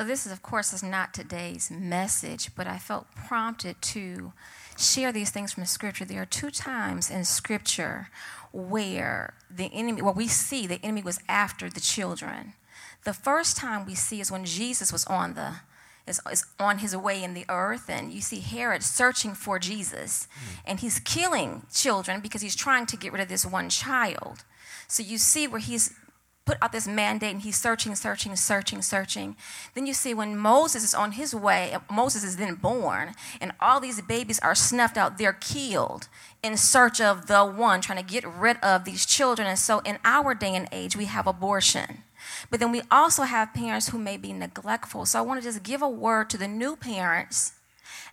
So this is, of course, is not today's message, but I felt prompted to share these things from the scripture. There are two times in scripture where the enemy, where we see the enemy was after the children. The first time we see is when Jesus was on the is, is on his way in the earth, and you see Herod searching for Jesus, mm. and he's killing children because he's trying to get rid of this one child. So you see where he's put out this mandate and he's searching, searching, searching, searching. Then you see when Moses is on his way, Moses is then born, and all these babies are snuffed out, they're killed in search of the one, trying to get rid of these children. And so in our day and age, we have abortion. But then we also have parents who may be neglectful. So I want to just give a word to the new parents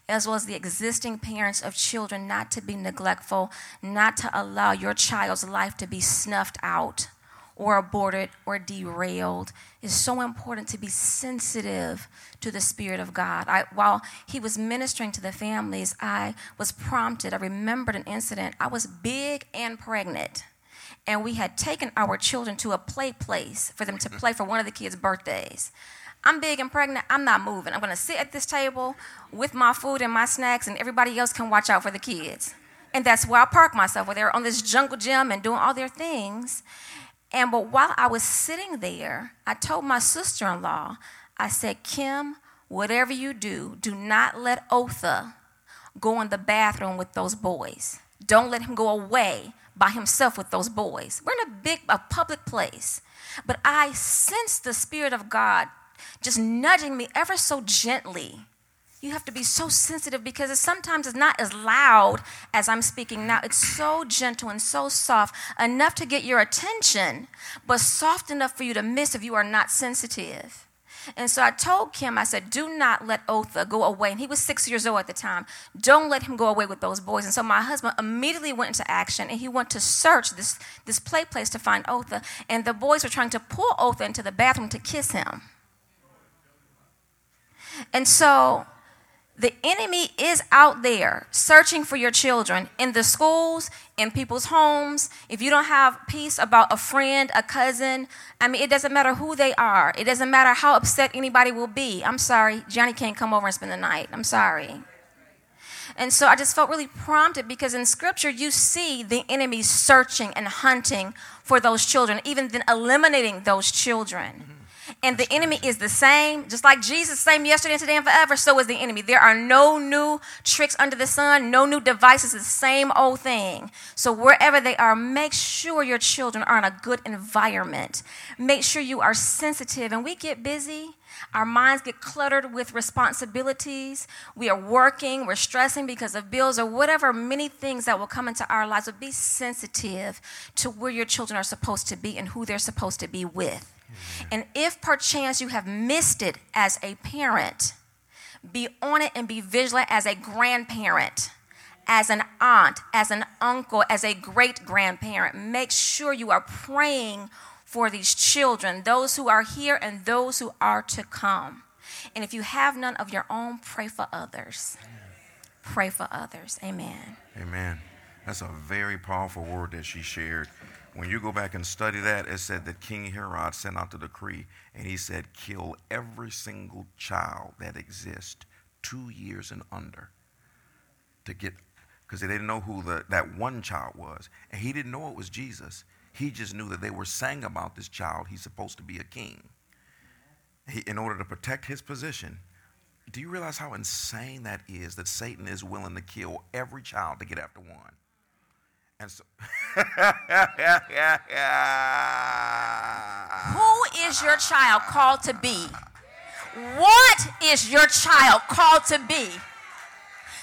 as well as the existing parents of children not to be neglectful, not to allow your child's life to be snuffed out or aborted or derailed. It's so important to be sensitive to the Spirit of God. I, while he was ministering to the families, I was prompted. I remembered an incident. I was big and pregnant, and we had taken our children to a play place for them to play for one of the kids' birthdays. I'm big and pregnant. I'm not moving. I'm going to sit at this table with my food and my snacks, and everybody else can watch out for the kids. And that's where I park myself, where they're on this jungle gym and doing all their things. And but while I was sitting there, I told my sister in law, I said, Kim, whatever you do, do not let Otha go in the bathroom with those boys. Don't let him go away by himself with those boys. We're in a big, a public place. But I sensed the Spirit of God just nudging me ever so gently you have to be so sensitive because it sometimes it's not as loud as I'm speaking now. It's so gentle and so soft, enough to get your attention, but soft enough for you to miss if you are not sensitive. And so I told Kim, I said, do not let Otha go away. And he was six years old at the time. Don't let him go away with those boys. And so my husband immediately went into action and he went to search this, this play place to find Otha. And the boys were trying to pull Otha into the bathroom to kiss him. And so the enemy is out there searching for your children in the schools, in people's homes. If you don't have peace about a friend, a cousin, I mean, it doesn't matter who they are. It doesn't matter how upset anybody will be. I'm sorry, Johnny can't come over and spend the night. I'm sorry. And so I just felt really prompted because in scripture you see the enemy searching and hunting for those children, even then eliminating those children. And the enemy is the same, just like Jesus, same yesterday, and today, and forever. So is the enemy. There are no new tricks under the sun, no new devices. It's the same old thing. So wherever they are, make sure your children are in a good environment. Make sure you are sensitive. And we get busy. Our minds get cluttered with responsibilities. We are working, we're stressing because of bills or whatever, many things that will come into our lives. But be sensitive to where your children are supposed to be and who they're supposed to be with. And if perchance you have missed it as a parent, be on it and be vigilant as a grandparent, as an aunt, as an uncle, as a great grandparent. Make sure you are praying for these children, those who are here and those who are to come. And if you have none of your own, pray for others. Pray for others. Amen. Amen. That's a very powerful word that she shared. When you go back and study that, it said that King Herod sent out the decree and he said, kill every single child that exists two years and under to get, because they didn't know who the, that one child was. And he didn't know it was Jesus. He just knew that they were saying about this child, he's supposed to be a king. He, in order to protect his position, do you realize how insane that is that Satan is willing to kill every child to get after one? And so, who is your child called to be? What is your child called to be?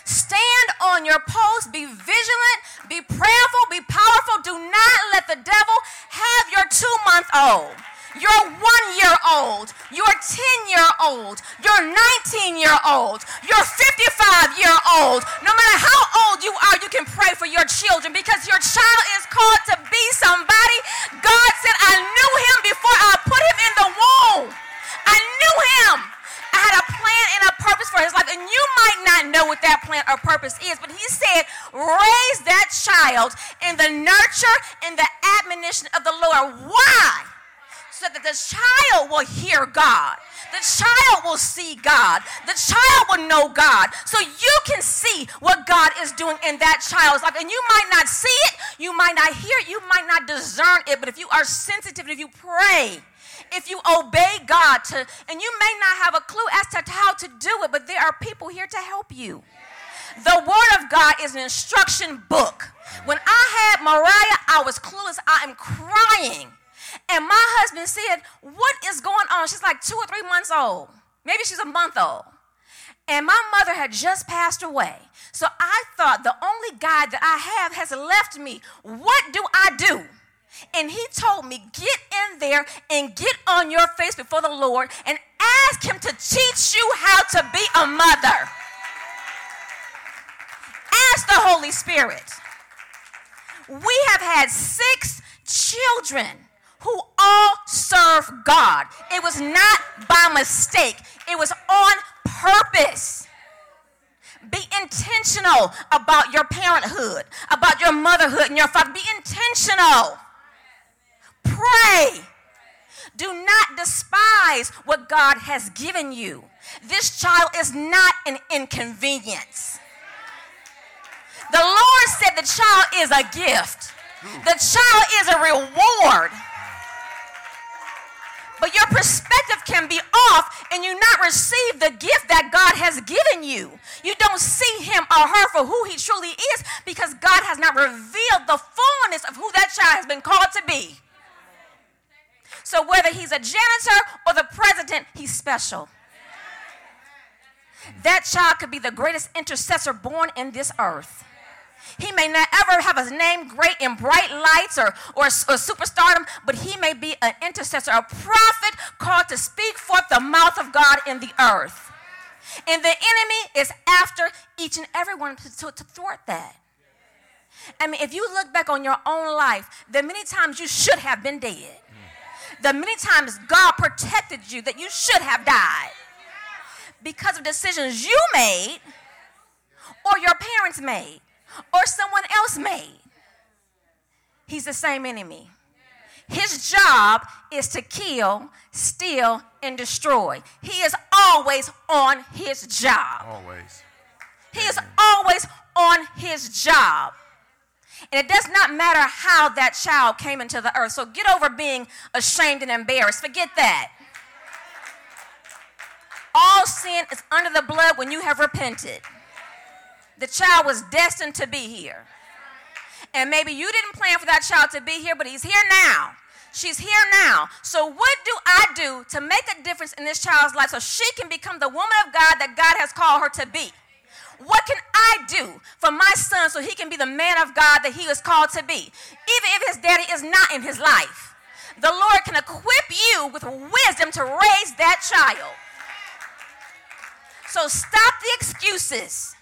Stand on your post, be vigilant, be prayerful, be powerful. Do not let the devil have your two month old your one year old, your 10 year old, your 19 year old, your 55 year old. No matter how old you are, you can pray for your children because your child is called to be somebody. God said, I knew him before I put him in the womb. I knew him. I had a plan and a purpose for his life. And you might not know what that plan or purpose is, but he said, raise that child in the nurture and the admonition of the Lord. Why? That the child will hear God. The child will see God. The child will know God. So you can see what God is doing in that child's life. And you might not see it, you might not hear it, you might not discern it, but if you are sensitive, if you pray, if you obey God to, and you may not have a clue as to how to do it, but there are people here to help you. The Word of God is an instruction book. When I had Mariah, I was clueless. I am crying. And my husband said, What is going on? She's like two or three months old. Maybe she's a month old. And my mother had just passed away. So I thought the only guide that I have has left me. What do I do? And he told me, Get in there and get on your face before the Lord and ask him to teach you how to be a mother. Ask the Holy Spirit. We have had six children who all serve God. It was not by mistake, it was on purpose. Be intentional about your parenthood, about your motherhood and your father. Be intentional. Pray. Do not despise what God has given you. This child is not an inconvenience. The Lord said the child is a gift, the child is a reward. But your perspective can be off and you not receive the gift that God has given you. You don't see him or her for who he truly is because God has not revealed the fullness of who that child has been called to be. So whether he's a janitor or the president, he's special. That child could be the greatest intercessor born in this earth. He may not ever have a name great in bright lights or, or, or superstardom, but he may be an intercessor, a prophet called to speak forth the mouth of God in the earth. And the enemy is after each and every one to, to, to thwart that. I mean, if you look back on your own life, the many times you should have been dead, the many times God protected you that you should have died because of decisions you made or your parents made or someone else made. He's the same enemy. His job is to kill, steal, and destroy. He is always on his job. Always. He is always on his job. And it does not matter how that child came into the earth. So get over being ashamed and embarrassed. Forget that. All sin is under the blood when you have repented. The child was destined to be here. And maybe you didn't plan for that child to be here, but he's here now. She's here now. So, what do I do to make a difference in this child's life so she can become the woman of God that God has called her to be? What can I do for my son so he can be the man of God that he was called to be? Even if his daddy is not in his life, the Lord can equip you with wisdom to raise that child. So, stop the excuses.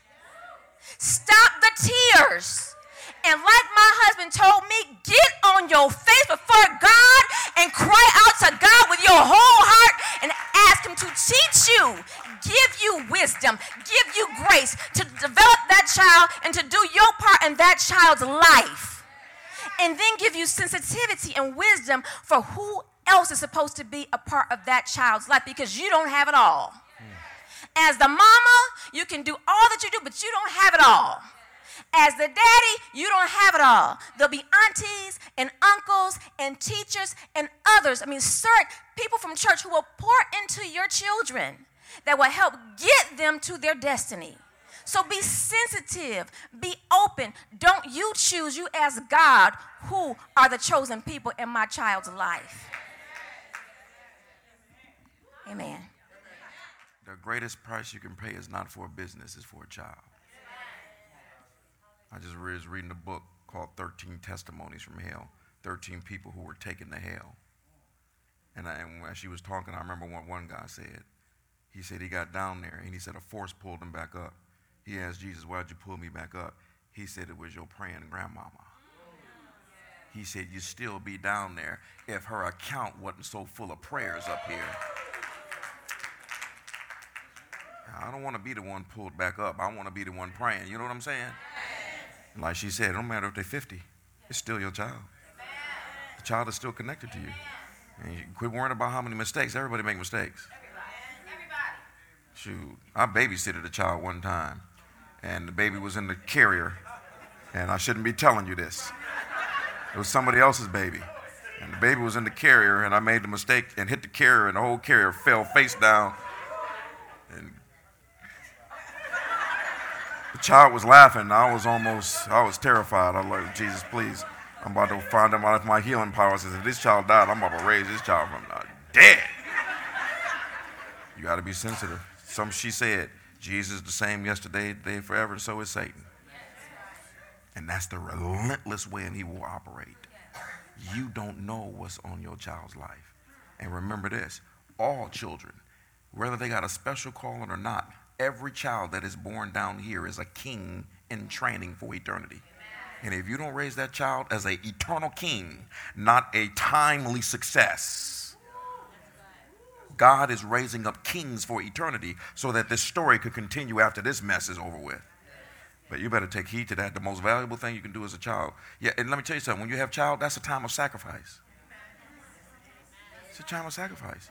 Stop the tears. And like my husband told me, get on your face before God and cry out to God with your whole heart and ask Him to teach you, give you wisdom, give you grace to develop that child and to do your part in that child's life. And then give you sensitivity and wisdom for who else is supposed to be a part of that child's life because you don't have it all. As the mama, you can do all that you do, but you don't have it all. As the daddy, you don't have it all. There'll be aunties and uncles and teachers and others. I mean, certain people from church who will pour into your children that will help get them to their destiny. So be sensitive, be open. Don't you choose, you ask God, who are the chosen people in my child's life. Amen. The greatest price you can pay is not for a business, it's for a child. I just was reading a book called 13 Testimonies from Hell 13 people who were taken to hell. And, I, and when she was talking, I remember what one guy said. He said he got down there and he said a force pulled him back up. He asked Jesus, Why'd you pull me back up? He said it was your praying grandmama. He said you'd still be down there if her account wasn't so full of prayers up here. I don't want to be the one pulled back up. I want to be the one praying. You know what I'm saying? Like she said, it don't matter if they're 50, it's still your child. The child is still connected to you. And you quit worrying about how many mistakes. Everybody make mistakes. Shoot, I babysitted a child one time, and the baby was in the carrier, and I shouldn't be telling you this. It was somebody else's baby. And the baby was in the carrier, and I made the mistake and hit the carrier, and the whole carrier fell face down. And child was laughing. I was almost, I was terrified. I was like, Jesus, please. I'm about to find out if my healing powers. If this child died, I'm about to raise this child from the dead. You got to be sensitive. Some she said, Jesus is the same yesterday, today, forever, and so is Satan. And that's the relentless way and he will operate. You don't know what's on your child's life. And remember this all children, whether they got a special calling or not, every child that is born down here is a king in training for eternity. And if you don't raise that child as an eternal king, not a timely success, God is raising up kings for eternity so that this story could continue after this mess is over with. But you better take heed to that. The most valuable thing you can do as a child. Yeah, and let me tell you something. When you have a child, that's a time of sacrifice. It's a time of sacrifice.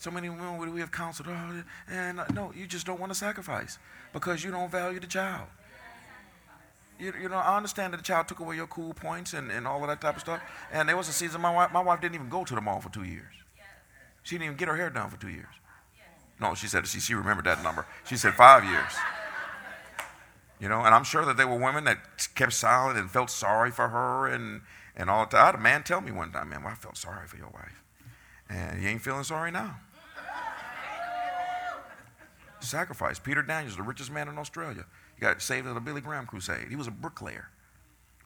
So many women we have counseled, oh, and uh, no, you just don't want to sacrifice because you don't value the child. You, you know, I understand that the child took away your cool points and, and all of that type of stuff. And there was a season my wife, my wife didn't even go to the mall for two years. She didn't even get her hair done for two years. No, she said she, she remembered that number. She said five years. You know, and I'm sure that there were women that kept silent and felt sorry for her and, and all that. I had a man tell me one time, man, well, I felt sorry for your wife. And you ain't feeling sorry now. Sacrifice. Peter Daniels, the richest man in Australia. He got saved at a Billy Graham crusade. He was a bricklayer.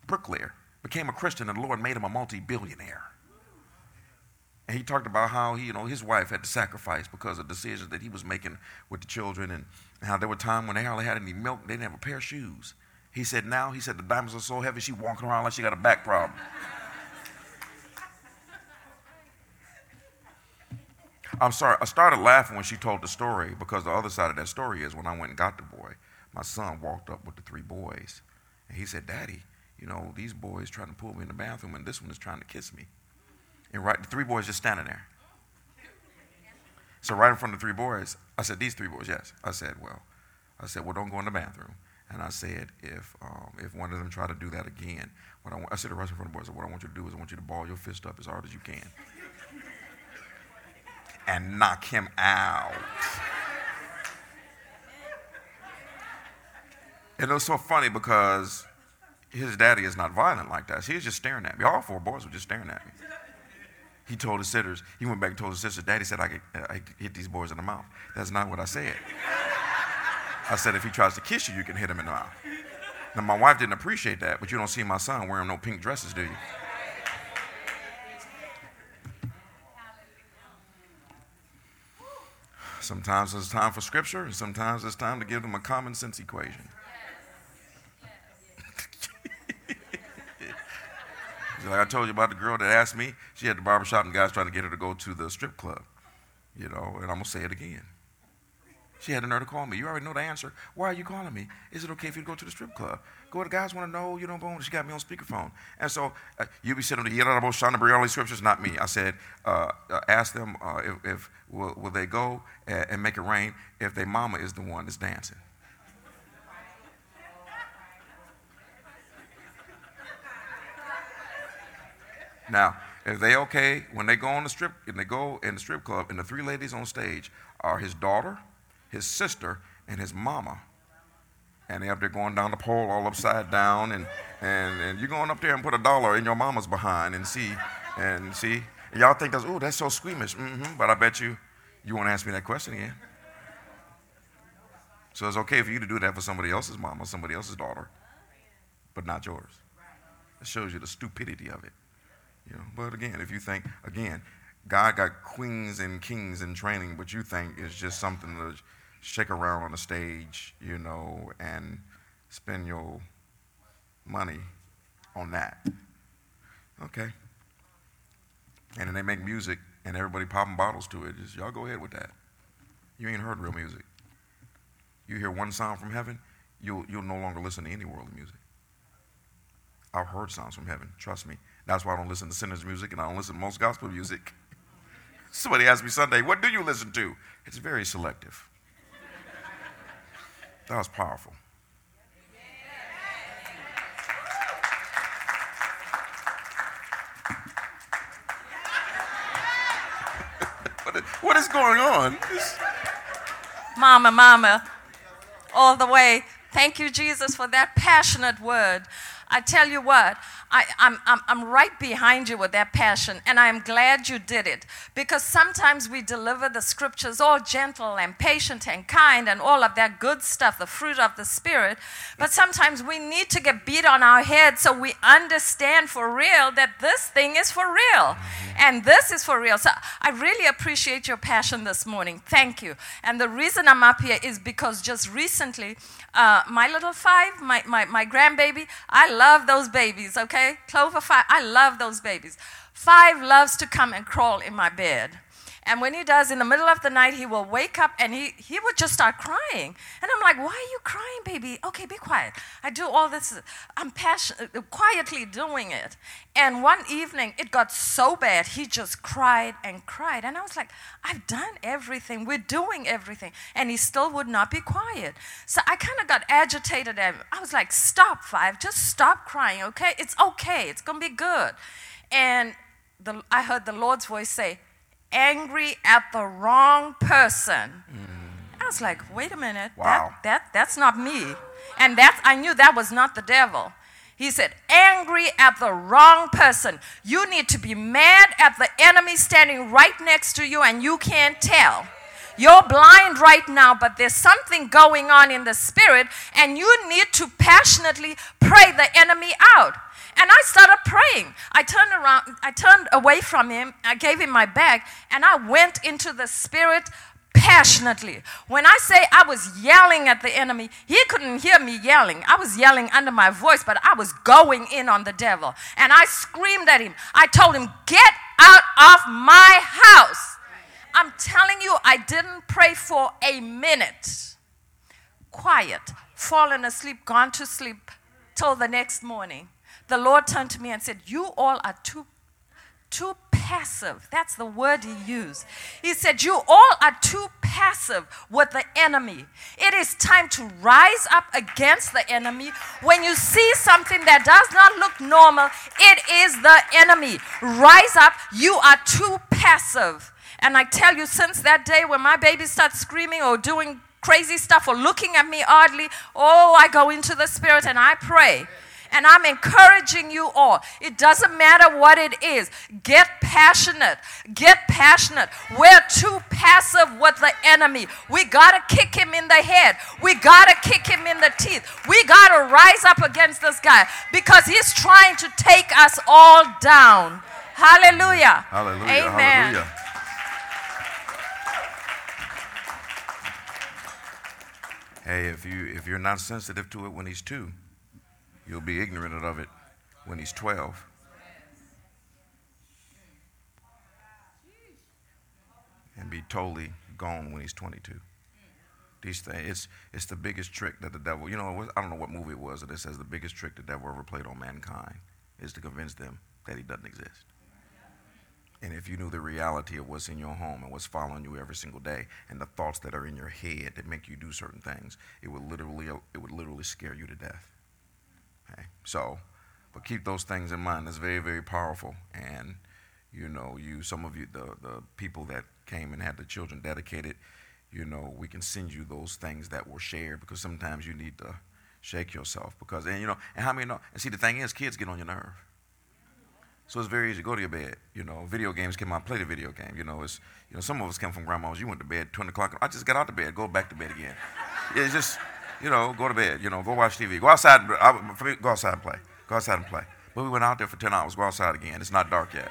Bricklayer. Became a Christian and the Lord made him a multi-billionaire. And he talked about how he, you know, his wife had to sacrifice because of decisions that he was making with the children and how there were times when they hardly had any milk, they didn't have a pair of shoes. He said now, he said the diamonds are so heavy, she walking around like she got a back problem. I'm sorry, I started laughing when she told the story because the other side of that story is when I went and got the boy, my son walked up with the three boys. And he said, Daddy, you know, these boys trying to pull me in the bathroom and this one is trying to kiss me. And right, the three boys just standing there. So right in front of the three boys, I said, these three boys, yes. I said, well, I said, well, don't go in the bathroom. And I said, if um, if one of them try to do that again, what I, want, I said right in front of the boys, what I want you to do is I want you to ball your fist up as hard as you can and knock him out. And it was so funny because his daddy is not violent like that. He was just staring at me. All four boys were just staring at me. He told his sitters, he went back and told his sister, Daddy said I could, uh, I hit these boys in the mouth. That's not what I said. I said, if he tries to kiss you, you can hit him in the mouth. Now, my wife didn't appreciate that, but you don't see my son wearing no pink dresses, do you? Sometimes it's time for scripture, and sometimes it's time to give them a common sense equation. Like I told you about the girl that asked me, she had the barbershop and guys trying to get her to go to the strip club. You know, and I'm going to say it again. She had the nerve to call me. You already know the answer. Why are you calling me? Is it okay if you go to the strip club? Go the guys want to know, you don't. She got me on speakerphone. And so uh, you be sitting there, Yerabos Shana Brioli scriptures, not me. I said, uh, uh, ask them uh, if, if will, will, they go and, and make it rain if their mama is the one that's dancing. Now, if they okay when they go on the strip, and they go in the strip club, and the three ladies on stage are his daughter, his sister, and his mama, and they up there going down the pole all upside down, and and and you're going up there and put a dollar in your mama's behind and see, and see, and y'all think that's oh that's so squeamish, mm-hmm, but I bet you you won't ask me that question again. So it's okay for you to do that for somebody else's mama, somebody else's daughter, but not yours. It shows you the stupidity of it. You know, but again, if you think, again, God got queens and kings in training, but you think it's just something to shake around on the stage, you know, and spend your money on that. Okay. And then they make music and everybody popping bottles to it. Just y'all go ahead with that. You ain't heard real music. You hear one sound from heaven, you'll, you'll no longer listen to any worldly music. I've heard sounds from heaven, trust me. That's why I don't listen to sinners' music and I don't listen to most gospel music. Somebody asked me Sunday, what do you listen to? It's very selective. That was powerful. what is going on? Mama, mama, all the way. Thank you, Jesus, for that passionate word. I tell you what, I, am I'm, I'm right behind you with that passion, and I'm glad you did it because sometimes we deliver the scriptures all gentle and patient and kind and all of that good stuff, the fruit of the Spirit. But sometimes we need to get beat on our head so we understand for real that this thing is for real and this is for real. So I really appreciate your passion this morning. Thank you. And the reason I'm up here is because just recently, uh, my little five, my, my, my grandbaby, I love those babies, okay? Clover five, I love those babies. Five loves to come and crawl in my bed. And when he does, in the middle of the night, he will wake up and he, he would just start crying. And I'm like, why are you crying, baby? Okay, be quiet. I do all this, I'm passion, quietly doing it. And one evening, it got so bad, he just cried and cried. And I was like, I've done everything, we're doing everything. And he still would not be quiet. So I kind of got agitated. And I was like, stop, Five, just stop crying, okay? It's okay, it's gonna be good. And the, I heard the Lord's voice say, angry at the wrong person. Mm. I was like, wait a minute, wow. that, that, that's not me. And that's, I knew that was not the devil. He said, angry at the wrong person. You need to be mad at the enemy standing right next to you and you can't tell. You're blind right now, but there's something going on in the spirit, and you need to passionately pray the enemy out. And I started praying. I turned around, I turned away from him, I gave him my bag, and I went into the spirit passionately. When I say I was yelling at the enemy, he couldn't hear me yelling. I was yelling under my voice, but I was going in on the devil. And I screamed at him. I told him, Get out of my house. I'm telling you, I didn't pray for a minute. Quiet, fallen asleep, gone to sleep till the next morning the Lord turned to me and said, You all are too, too passive. That's the word he used. He said, You all are too passive with the enemy. It is time to rise up against the enemy. When you see something that does not look normal, it is the enemy. Rise up. You are too passive. And I tell you, since that day when my baby starts screaming or doing crazy stuff or looking at me oddly, oh, I go into the spirit and I pray. And I'm encouraging you all. It doesn't matter what it is. Get passionate. Get passionate. We're too passive with the enemy. We got to kick him in the head. We got to kick him in the teeth. We got to rise up against this guy because he's trying to take us all down. Hallelujah. Hallelujah. Amen. Hallelujah. Hey, if you if you're not sensitive to it when he's two, You'll be ignorant of it when he's 12. And be totally gone when he's 22. These things, it's, it's the biggest trick that the devil, you know, I don't know what movie it was that it says the biggest trick the devil ever played on mankind is to convince them that he doesn't exist. And if you knew the reality of what's in your home and what's following you every single day and the thoughts that are in your head that make you do certain things, it would literally, it would literally scare you to death. Okay? So, but keep those things in mind. It's very, very powerful. And, you know, you, some of you, the, the people that came and had the children dedicated, you know, we can send you those things that were shared because sometimes you need to shake yourself because, and you know, and how many know, and see, the thing is, kids get on your nerve. So it's very easy. Go to your bed. You know, video games came out, play the video game. You know, it's you know, some of us come from grandma's. You went to bed 20 o'clock. I just got out of bed. Go back to bed again. It's just you know, go to bed, you know, go watch TV. Go outside, I, go outside and play. Go outside and play. But we went out there for 10 hours, go outside again. It's not dark yet.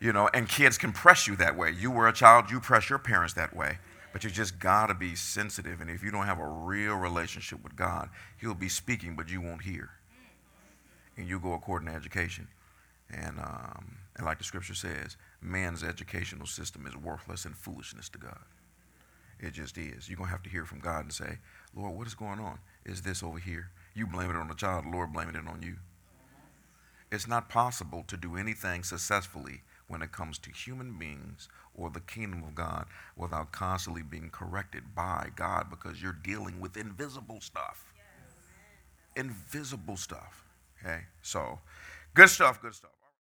You know, and kids can press you that way. You were a child, you press your parents that way. But you just got to be sensitive. And if you don't have a real relationship with God, He'll be speaking, but you won't hear. And you go according to education. And, um, and like the scripture says, man's educational system is worthless and foolishness to God. It just is. You're going to have to hear from God and say, Lord, what is going on? Is this over here? You blame it on the child, the Lord blaming it on you. It's not possible to do anything successfully when it comes to human beings or the kingdom of God without constantly being corrected by God because you're dealing with invisible stuff. Invisible stuff. Okay? So, good stuff, good stuff.